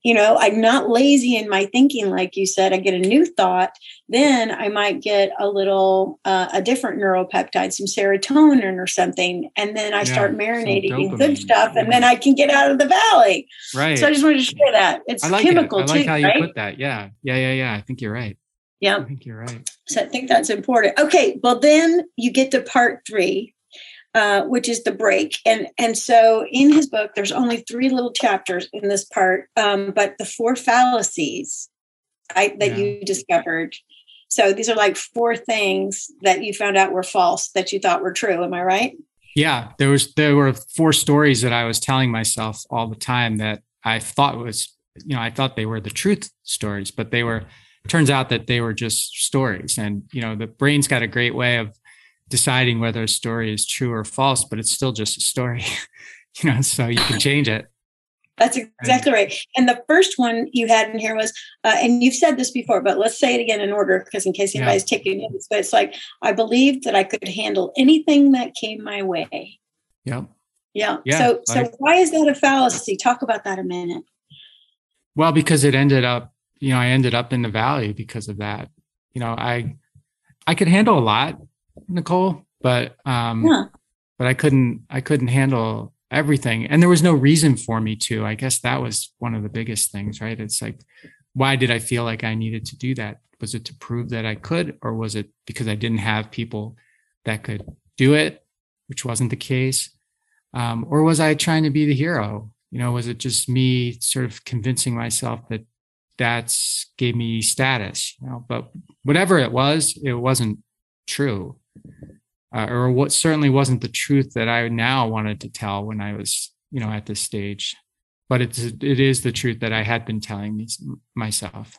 you know i'm not lazy in my thinking like you said i get a new thought then i might get a little uh, a different neuropeptide some serotonin or something and then i yeah, start marinating in good stuff and then i can get out of the valley. Right so i just wanted to share that. It's I like chemical it. i like too, how right? you put that. Yeah. Yeah yeah yeah. I think you're right. Yeah. I think you're right. So i think that's important. Okay well then you get to part three uh, which is the break. And and so in his book, there's only three little chapters in this part, um, but the four fallacies I, that yeah. you discovered. So these are like four things that you found out were false that you thought were true. Am I right? Yeah, there was there were four stories that I was telling myself all the time that I thought was you know I thought they were the truth stories, but they were. Turns out that they were just stories, and you know the brain's got a great way of deciding whether a story is true or false, but it's still just a story, you know, so you can change it. That's exactly right. And the first one you had in here was, uh, and you've said this before, but let's say it again in order because in case anybody's yeah. taking notes, but it's like, I believed that I could handle anything that came my way. Yeah. Yeah. yeah so, so why is that a fallacy? Talk about that a minute. Well, because it ended up, you know, I ended up in the valley because of that. You know, I, I could handle a lot Nicole, but um, yeah. but I couldn't I couldn't handle everything, and there was no reason for me to. I guess that was one of the biggest things, right? It's like, why did I feel like I needed to do that? Was it to prove that I could, or was it because I didn't have people that could do it, which wasn't the case, um, or was I trying to be the hero? You know, was it just me sort of convincing myself that that's gave me status? You know, but whatever it was, it wasn't true uh, or what certainly wasn't the truth that I now wanted to tell when I was, you know, at this stage. But it's it is the truth that I had been telling myself.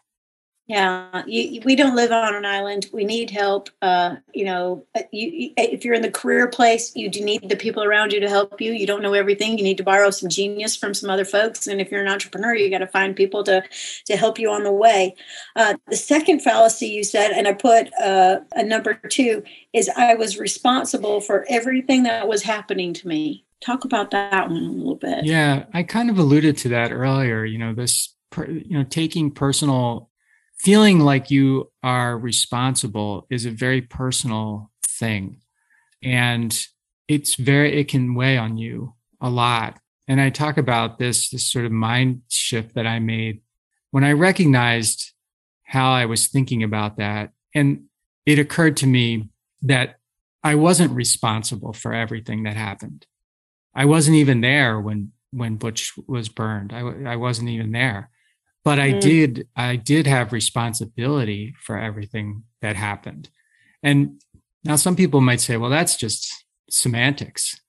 Yeah, you, we don't live on an island. We need help. Uh, you know, uh, you, if you're in the career place, you do need the people around you to help you. You don't know everything. You need to borrow some genius from some other folks. And if you're an entrepreneur, you got to find people to to help you on the way. Uh, the second fallacy you said, and I put uh, a number two, is I was responsible for everything that was happening to me. Talk about that one a little bit. Yeah, I kind of alluded to that earlier. You know, this you know taking personal feeling like you are responsible is a very personal thing. And it's very it can weigh on you a lot. And i talk about this this sort of mind shift that i made when i recognized how i was thinking about that. And it occurred to me that i wasn't responsible for everything that happened. I wasn't even there when when butch was burned. I, I wasn't even there but i mm. did i did have responsibility for everything that happened. And now some people might say well that's just semantics.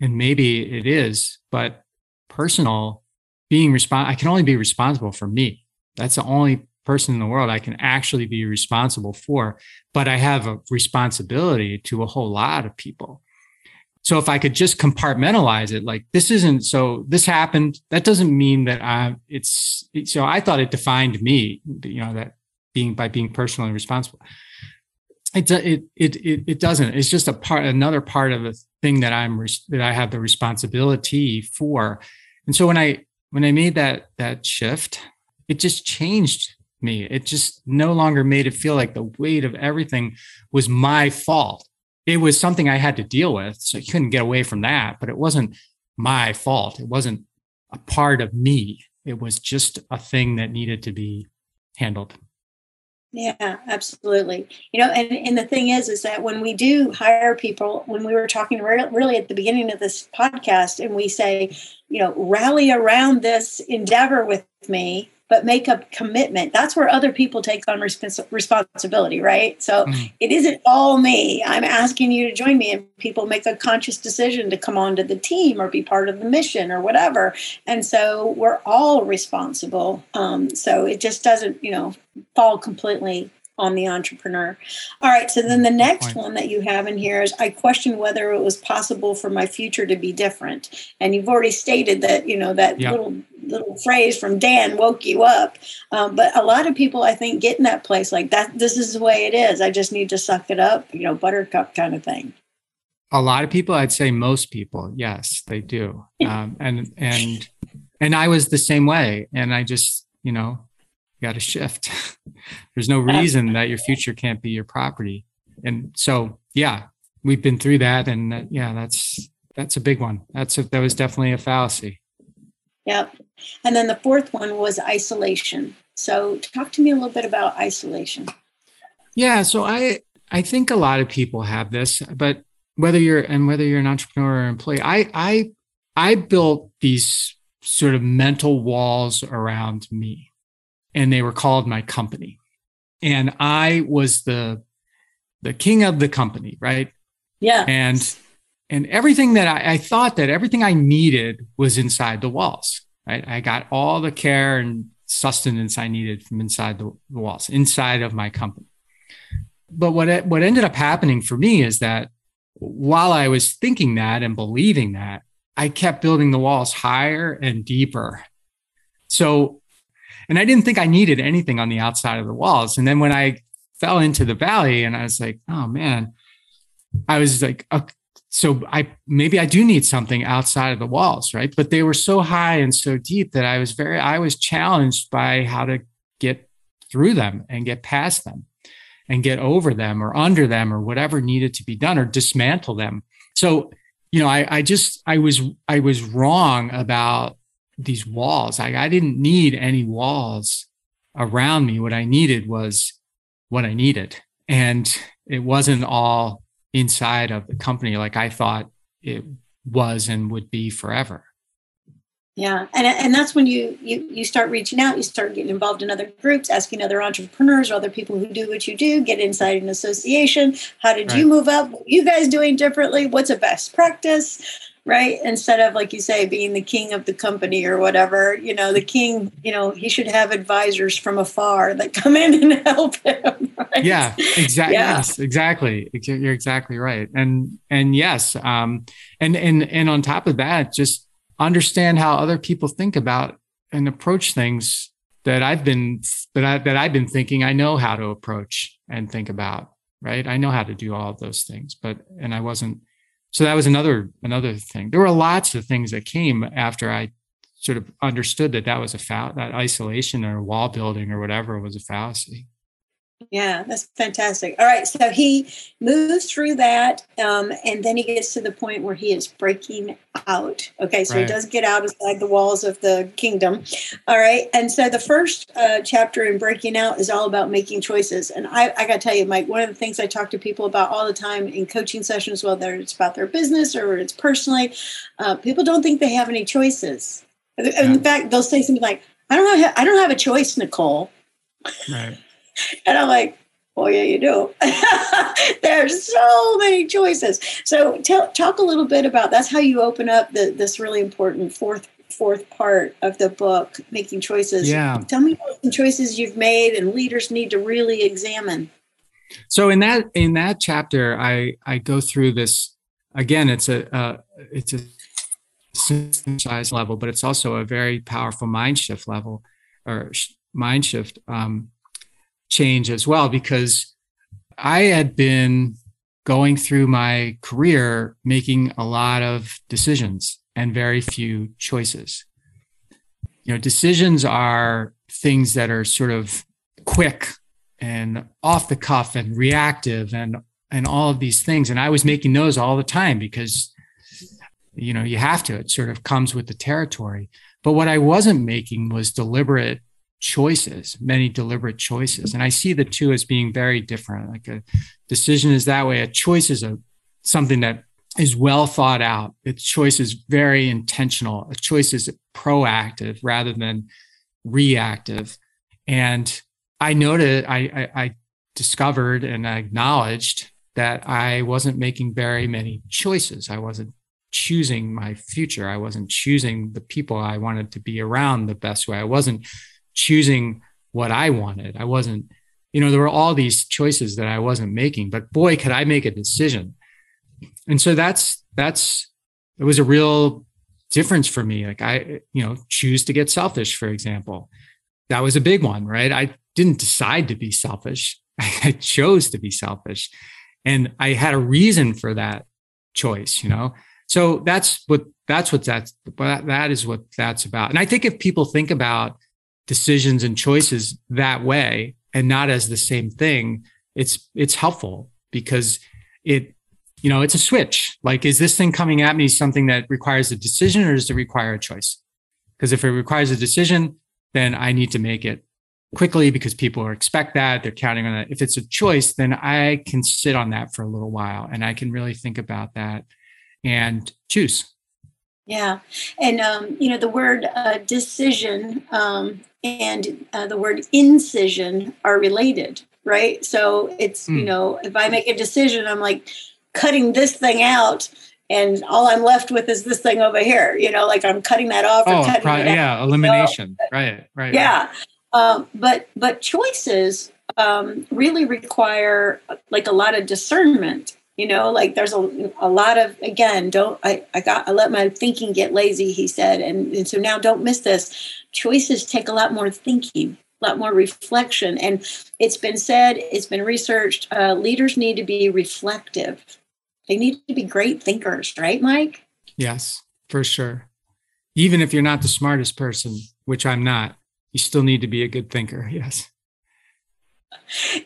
And maybe it is but personal being respon- i can only be responsible for me. That's the only person in the world i can actually be responsible for. But i have a responsibility to a whole lot of people so if I could just compartmentalize it, like this isn't so this happened, that doesn't mean that I it's so I thought it defined me, you know, that being by being personally responsible. It it it it, it doesn't. It's just a part, another part of a thing that I'm that I have the responsibility for. And so when I when I made that that shift, it just changed me. It just no longer made it feel like the weight of everything was my fault. It was something I had to deal with. So you couldn't get away from that, but it wasn't my fault. It wasn't a part of me. It was just a thing that needed to be handled. Yeah, absolutely. You know, and, and the thing is, is that when we do hire people, when we were talking really at the beginning of this podcast, and we say, you know, rally around this endeavor with me, but make a commitment. That's where other people take on respons- responsibility, right? So mm. it isn't all me. I'm asking you to join me, and people make a conscious decision to come onto the team or be part of the mission or whatever. And so we're all responsible. Um, so it just doesn't, you know, fall completely on the entrepreneur. All right. So then the next one that you have in here is I question whether it was possible for my future to be different. And you've already stated that, you know, that little little phrase from Dan woke you up. Um, but a lot of people, I think, get in that place like that. This is the way it is. I just need to suck it up, you know, buttercup kind of thing. A lot of people, I'd say most people, yes, they do. Um, and, and, and I was the same way. And I just, you know, got to shift. There's no reason that your future can't be your property. And so, yeah, we've been through that. And that, yeah, that's, that's a big one. That's a, that was definitely a fallacy. Yep. And then the fourth one was isolation. So talk to me a little bit about isolation. Yeah. So I, I think a lot of people have this, but whether you're, and whether you're an entrepreneur or employee, I, I, I built these sort of mental walls around me and they were called my company. And I was the, the king of the company, right? Yeah. And and everything that I, I, thought that everything I needed was inside the walls. Right, I got all the care and sustenance I needed from inside the, the walls, inside of my company. But what what ended up happening for me is that while I was thinking that and believing that, I kept building the walls higher and deeper. So, and I didn't think I needed anything on the outside of the walls. And then when I fell into the valley, and I was like, oh man, I was like, uh, so I maybe I do need something outside of the walls, right? But they were so high and so deep that I was very I was challenged by how to get through them and get past them and get over them or under them or whatever needed to be done or dismantle them. So, you know, I, I just I was I was wrong about these walls. I, I didn't need any walls around me. What I needed was what I needed. And it wasn't all inside of the company like I thought it was and would be forever. Yeah, and and that's when you you you start reaching out, you start getting involved in other groups, asking other entrepreneurs or other people who do what you do, get inside an association. How did right. you move up? What you guys doing differently? What's a best practice? Right? Instead of, like you say, being the king of the company or whatever, you know, the king, you know, he should have advisors from afar that come in and help him. Right? Yeah, exactly. Yeah. Yes, exactly. You're exactly right. And, and yes. Um, and, and, and on top of that, just understand how other people think about and approach things that I've been, that I, that I've been thinking I know how to approach and think about, right? I know how to do all of those things, but, and I wasn't, so that was another another thing. There were lots of things that came after i sort of understood that that was a foul that isolation or wall building or whatever was a fallacy yeah, that's fantastic. All right, so he moves through that, um, and then he gets to the point where he is breaking out. Okay, so right. he does get out outside the walls of the kingdom. All right, and so the first uh, chapter in breaking out is all about making choices. And I, I got to tell you, Mike, one of the things I talk to people about all the time in coaching sessions, whether it's about their business or it's personally, uh, people don't think they have any choices. Yeah. In fact, they'll say something like, "I don't have, I don't have a choice, Nicole." Right and I'm like, oh yeah, you do. There's so many choices. So tell, talk a little bit about that's how you open up the, this really important fourth fourth part of the book, making choices. Yeah. Tell me what some choices you've made and leaders need to really examine. So in that in that chapter, I I go through this again. It's a uh, it's a size level, but it's also a very powerful mind shift level or mind shift. Um, change as well because I had been going through my career making a lot of decisions and very few choices. You know, decisions are things that are sort of quick and off the cuff and reactive and and all of these things and I was making those all the time because you know, you have to. It sort of comes with the territory. But what I wasn't making was deliberate choices, many deliberate choices. And I see the two as being very different. Like a decision is that way, a choice is a something that is well thought out. Its choice is very intentional. A choice is proactive rather than reactive. And I noted, I, I, I discovered and I acknowledged that I wasn't making very many choices. I wasn't choosing my future. I wasn't choosing the people I wanted to be around the best way. I wasn't choosing what I wanted. I wasn't, you know, there were all these choices that I wasn't making, but boy, could I make a decision. And so that's, that's, it was a real difference for me. Like I, you know, choose to get selfish, for example. That was a big one, right? I didn't decide to be selfish. I chose to be selfish. And I had a reason for that choice, you know? So that's what that's what that's that is what that's about. And I think if people think about decisions and choices that way and not as the same thing, it's it's helpful because it you know it's a switch. Like, is this thing coming at me something that requires a decision or does it require a choice? Because if it requires a decision, then I need to make it quickly because people expect that they're counting on that. If it's a choice, then I can sit on that for a little while and I can really think about that and choose. Yeah. And, um, you know, the word uh, decision um, and uh, the word incision are related, right? So it's, mm. you hmm. know, if I make a decision, I'm like cutting this thing out and all I'm left with is this thing over here, you know, like I'm cutting that off. Oh, pro- yeah. Elimination. So, right. Right. Yeah. Right. Um, but, but choices um, really require like a lot of discernment you know like there's a, a lot of again don't I, I got i let my thinking get lazy he said and, and so now don't miss this choices take a lot more thinking a lot more reflection. And it's been said it's been researched uh, leaders need to be reflective. They need to be great thinkers right mike? Yes for sure. Even if you're not the smartest person which i'm not you still need to be a good thinker yes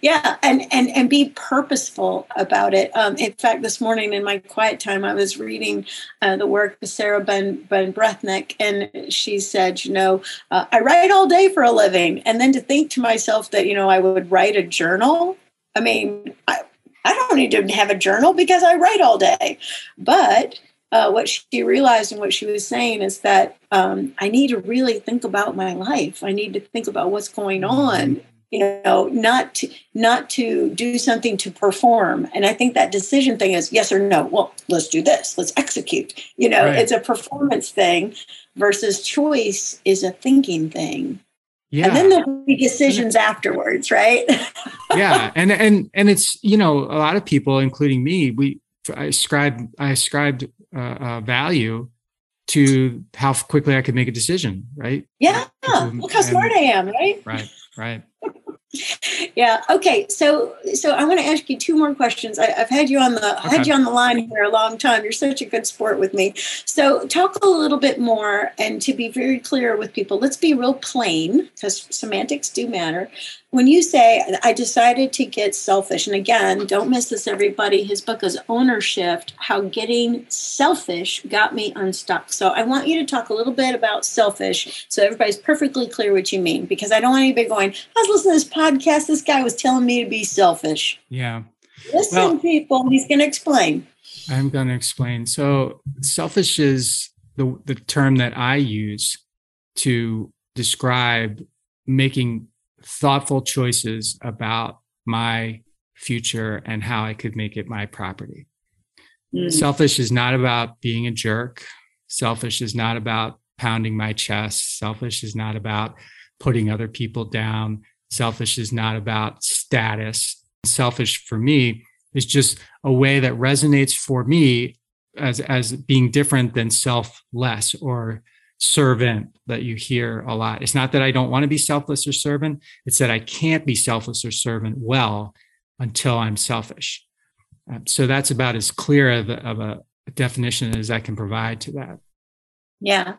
yeah and and and be purposeful about it. Um, in fact this morning in my quiet time i was reading uh, the work of sarah ben Ban Breathnach, and she said you know uh, i write all day for a living. And then to think to myself that you know i would write a journal. I mean i i don't need to have a journal because i write all day. But uh, what she realized and what she was saying is that um, I need to really think about my life. I need to think about what's going on you know not to not to do something to perform. And i think that decision thing is yes or no. Well let's do this. Let's execute. You know right. it's a performance thing versus choice is a thinking thing. Yeah. and then there'll be decisions afterwards right? Yeah. And and and it's you know a lot of people including me we i ascribed i ascribed uh, uh, value to how quickly i could make a decision right? Yeah. Look how smart i am right? Right. Right yeah. Okay. So, so I want to ask you two more questions. I, have had you on the okay. had you on the line here a long time. You're such a good sport with me. So, talk a little bit more, and to be very clear with people, let's be real plain because semantics do matter when you say i decided to get selfish and again don't miss this everybody his book is ownership how getting selfish got me unstuck. So i want you to talk a little bit about selfish so everybody's perfectly clear what you mean because i don't want anybody going i was listening to this podcast this guy was telling me to be selfish. Yeah. Listen well, people he's going to explain. I'm going to explain. So selfish is the, the term that i use to describe making thoughtful choices about my future and how I could make it my property. Mm. Selfish is not about being a jerk. Selfish is not about pounding my chest. Selfish is not about putting other people down. Selfish is not about status. Selfish for me is just a way that resonates for me as, as being different than selfless or servant that you hear a lot. It's not that I don't want to be selfless or servant, it's that I can't be selfless or servant well until I'm selfish. Uh, so that's about as clear of of a definition as I can provide to that. Yeah.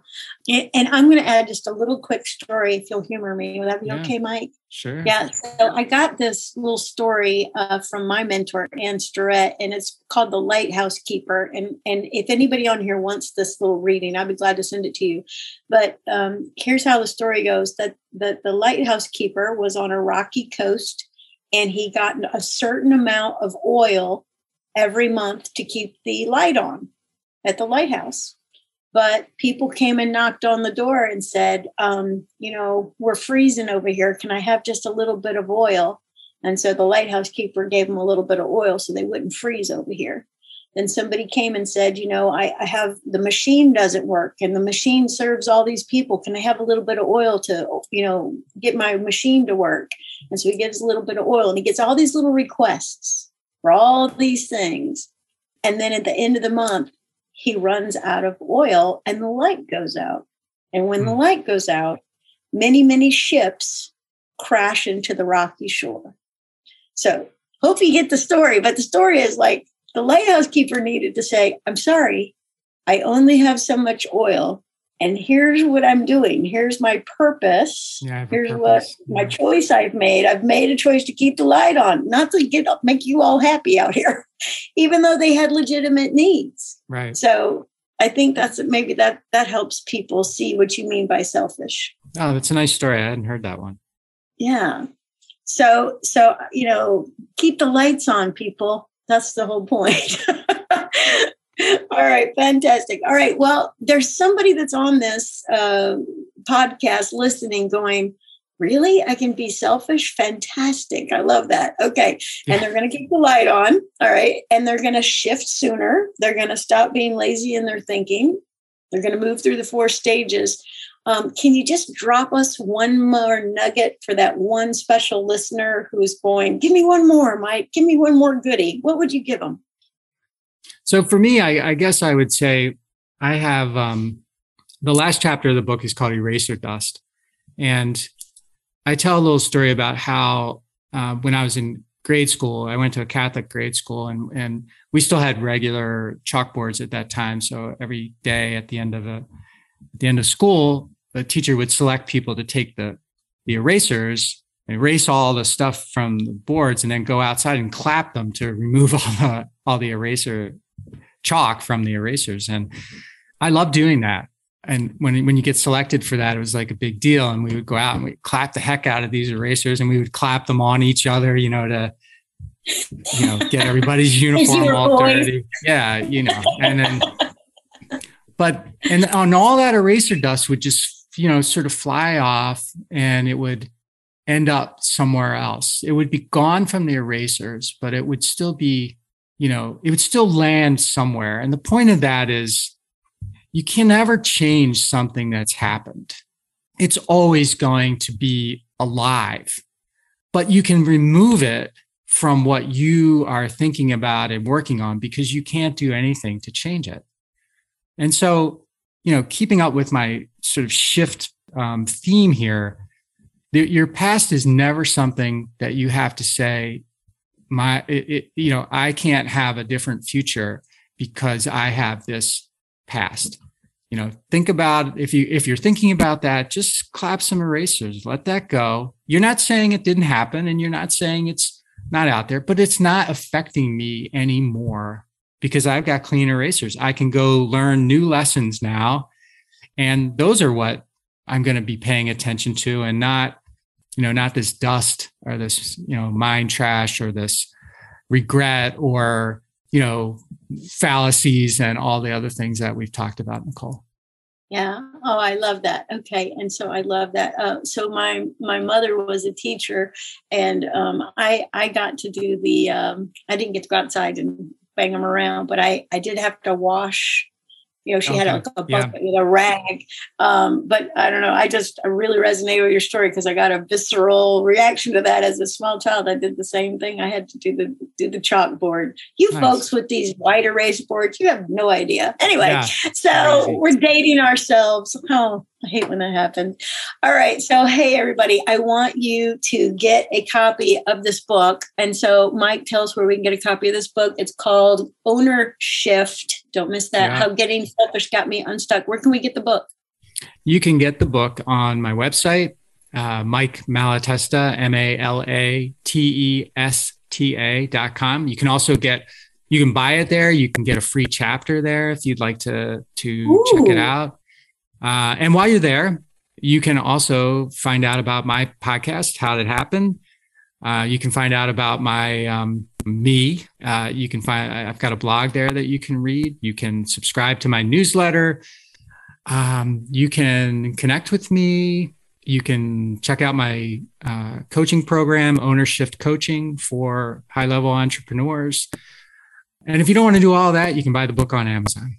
And I'm going to add just a little quick story if you'll humor me. Would that be yeah. okay, Mike? Sure. Yeah. So I got this little story uh, from my mentor, Ann Starrett, and it's called The Lighthouse Keeper. And, and if anybody on here wants this little reading, I'd be glad to send it to you. But um, here's how the story goes that, that the lighthouse keeper was on a rocky coast and he got a certain amount of oil every month to keep the light on at the lighthouse but people came and knocked on the door and said, um, you know, we're freezing over here. Can I have just a little bit of oil? And so the lighthouse keeper gave them a little bit of oil so they wouldn't freeze over here. Then somebody came and said, you know, I, I have the machine doesn't work and the machine serves all these people. Can I have a little bit of oil to, you know, get my machine to work? And so he gives a little bit of oil and he gets all these little requests for all these things. And then at the end of the month, he runs out of oil and the light goes out. And when the hmm. light goes out, many, many ships crash into the rocky shore. So, hope you get the story. But the story is like the lighthouse keeper needed to say, I'm sorry, I only have so much oil. And here's what I'm doing. Here's my purpose. Yeah, here's purpose. what my choice I've made. I've made a choice to keep the light on, not to get up, make you all happy out here, even though they had legitimate needs. Right. So I think that's maybe that that helps people see what you mean by selfish. Oh, that's a nice story. I hadn't heard that one. Yeah. So so you know, keep the lights on, people. That's the whole point. All right, fantastic. All right, well, there's somebody that's on this uh, podcast listening, going, Really? I can be selfish? Fantastic. I love that. Okay. And they're going to keep the light on. All right. And they're going to shift sooner. They're going to stop being lazy in their thinking. They're going to move through the four stages. Um, can you just drop us one more nugget for that one special listener who's going, give me one more, Mike, give me one more goodie? What would you give them? So for me, I, I guess I would say I have um, the last chapter of the book is called Eraser Dust. And I tell a little story about how uh, when I was in grade school, I went to a Catholic grade school, and and we still had regular chalkboards at that time. So every day at the end of a at the end of school, the teacher would select people to take the the erasers erase all the stuff from the boards and then go outside and clap them to remove all the all the eraser chalk from the erasers and i love doing that and when when you get selected for that, it was like a big deal. And we would go out and we clap the heck out of these erasers, and we would clap them on each other, you know, to you know get everybody's uniform all dirty. Yeah, you know, and then but and on all that eraser dust would just you know sort of fly off, and it would end up somewhere else. It would be gone from the erasers, but it would still be, you know, it would still land somewhere. And the point of that is you can never change something that's happened. It's always going to be alive, but you can remove it from what you are thinking about and working on because you can't do anything to change it. And so, you know, keeping up with my sort of shift um, theme here, your past is never something that you have to say, my, it, it, you know, I can't have a different future because I have this past. You know think about if you if you're thinking about that just clap some erasers let that go. You're not saying it didn't happen and you're not saying it's not out there but it's not affecting me anymore because i've got clean erasers. I can go learn new lessons now. And those are what i'm going to be paying attention to and not you know not this dust or this you know mind trash or this regret or you know, fallacies and all the other things that we've talked about, Nicole. Yeah. Oh, I love that. Okay, and so I love that. Uh, so my my mother was a teacher, and um, I I got to do the. Um, I didn't get to go outside and bang them around, but I I did have to wash You know, she okay. had a, a bucket yeah. with a rag. Um, but I don't know. I just I really resonate with your story because I got a visceral reaction to that as a small child. I did the same thing. I had to do the do the chalkboard. You nice. folks with these white erase boards, you have no idea. Anyway, yeah. so we're dating ourselves. Oh, I hate when that happens. All right. So, hey, everybody, I want you to get a copy of this book. And so, Mike, tell us where we can get a copy of this book. It's called Owner Shift. Don't miss that. Yeah. How Getting Selfish Got Me Unstuck. Where can we get the book? You can get the book on my website, uh, Mike Malatesta, M A L A T E S T A dot com. You can also get you can buy it there. You can get a free chapter there if you'd like to to Ooh. check it out. Uh, and while you're there, you can also find out about my podcast, How Did It Happen. Uh, you can find out about my um, me. Uh, you can find I've got a blog there that you can read. You can subscribe to my newsletter. Um, you can connect with me. You can check out my uh, coaching program, Owner Shift Coaching for high level entrepreneurs. And if you don't want to do all that, you can buy the book on Amazon.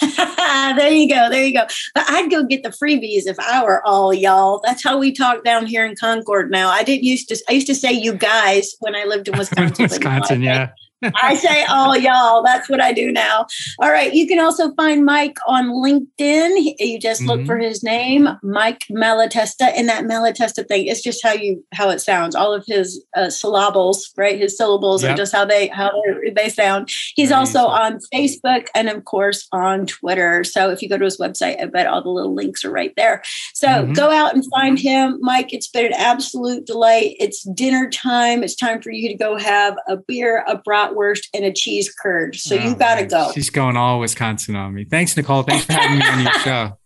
Ah, there you go. There you go. But I'd go get the freebies if I were all y'all. That's how we talk down here in Concord now. I didn't used to I used to say you guys when I lived in Wisconsin. Wisconsin, yeah. I say all y'all. That's what I do now. All right. You can also find Mike on LinkedIn. You just look mm-hmm. for his name, Mike Malatesta. And that Malatesta thing, it's just how you how it sounds. All of his uh, syllables, right? His syllables yep. are just how they how they sound. He's also on Facebook and of course on Twitter. So if you go to his website, I bet all the little links are right there. So mm-hmm. go out and find him, Mike. It's been an absolute delight. It's dinner time. It's time for you to go have a beer, a brat bratwurst and a cheese curd. So oh, you got to go. She's going all Wisconsin on me. Thanks, Nicole. Thanks for having me on your show.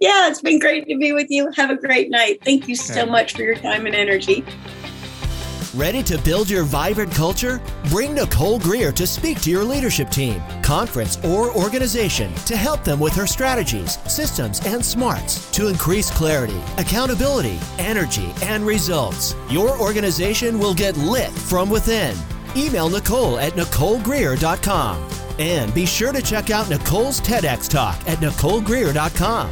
Yeah, it's been great to be with you. Have a great night. Thank you so much for your time and energy. Ready to build your vibrant culture? Bring Nicole Greer to speak to your leadership team, conference, or organization to help them with her strategies, systems, and smarts to increase clarity, accountability, energy, and results. Your organization will get lit from within. Email Nicole at NicoleGreer.com. And be sure to check out Nicole's TEDx Talk at NicoleGreer.com.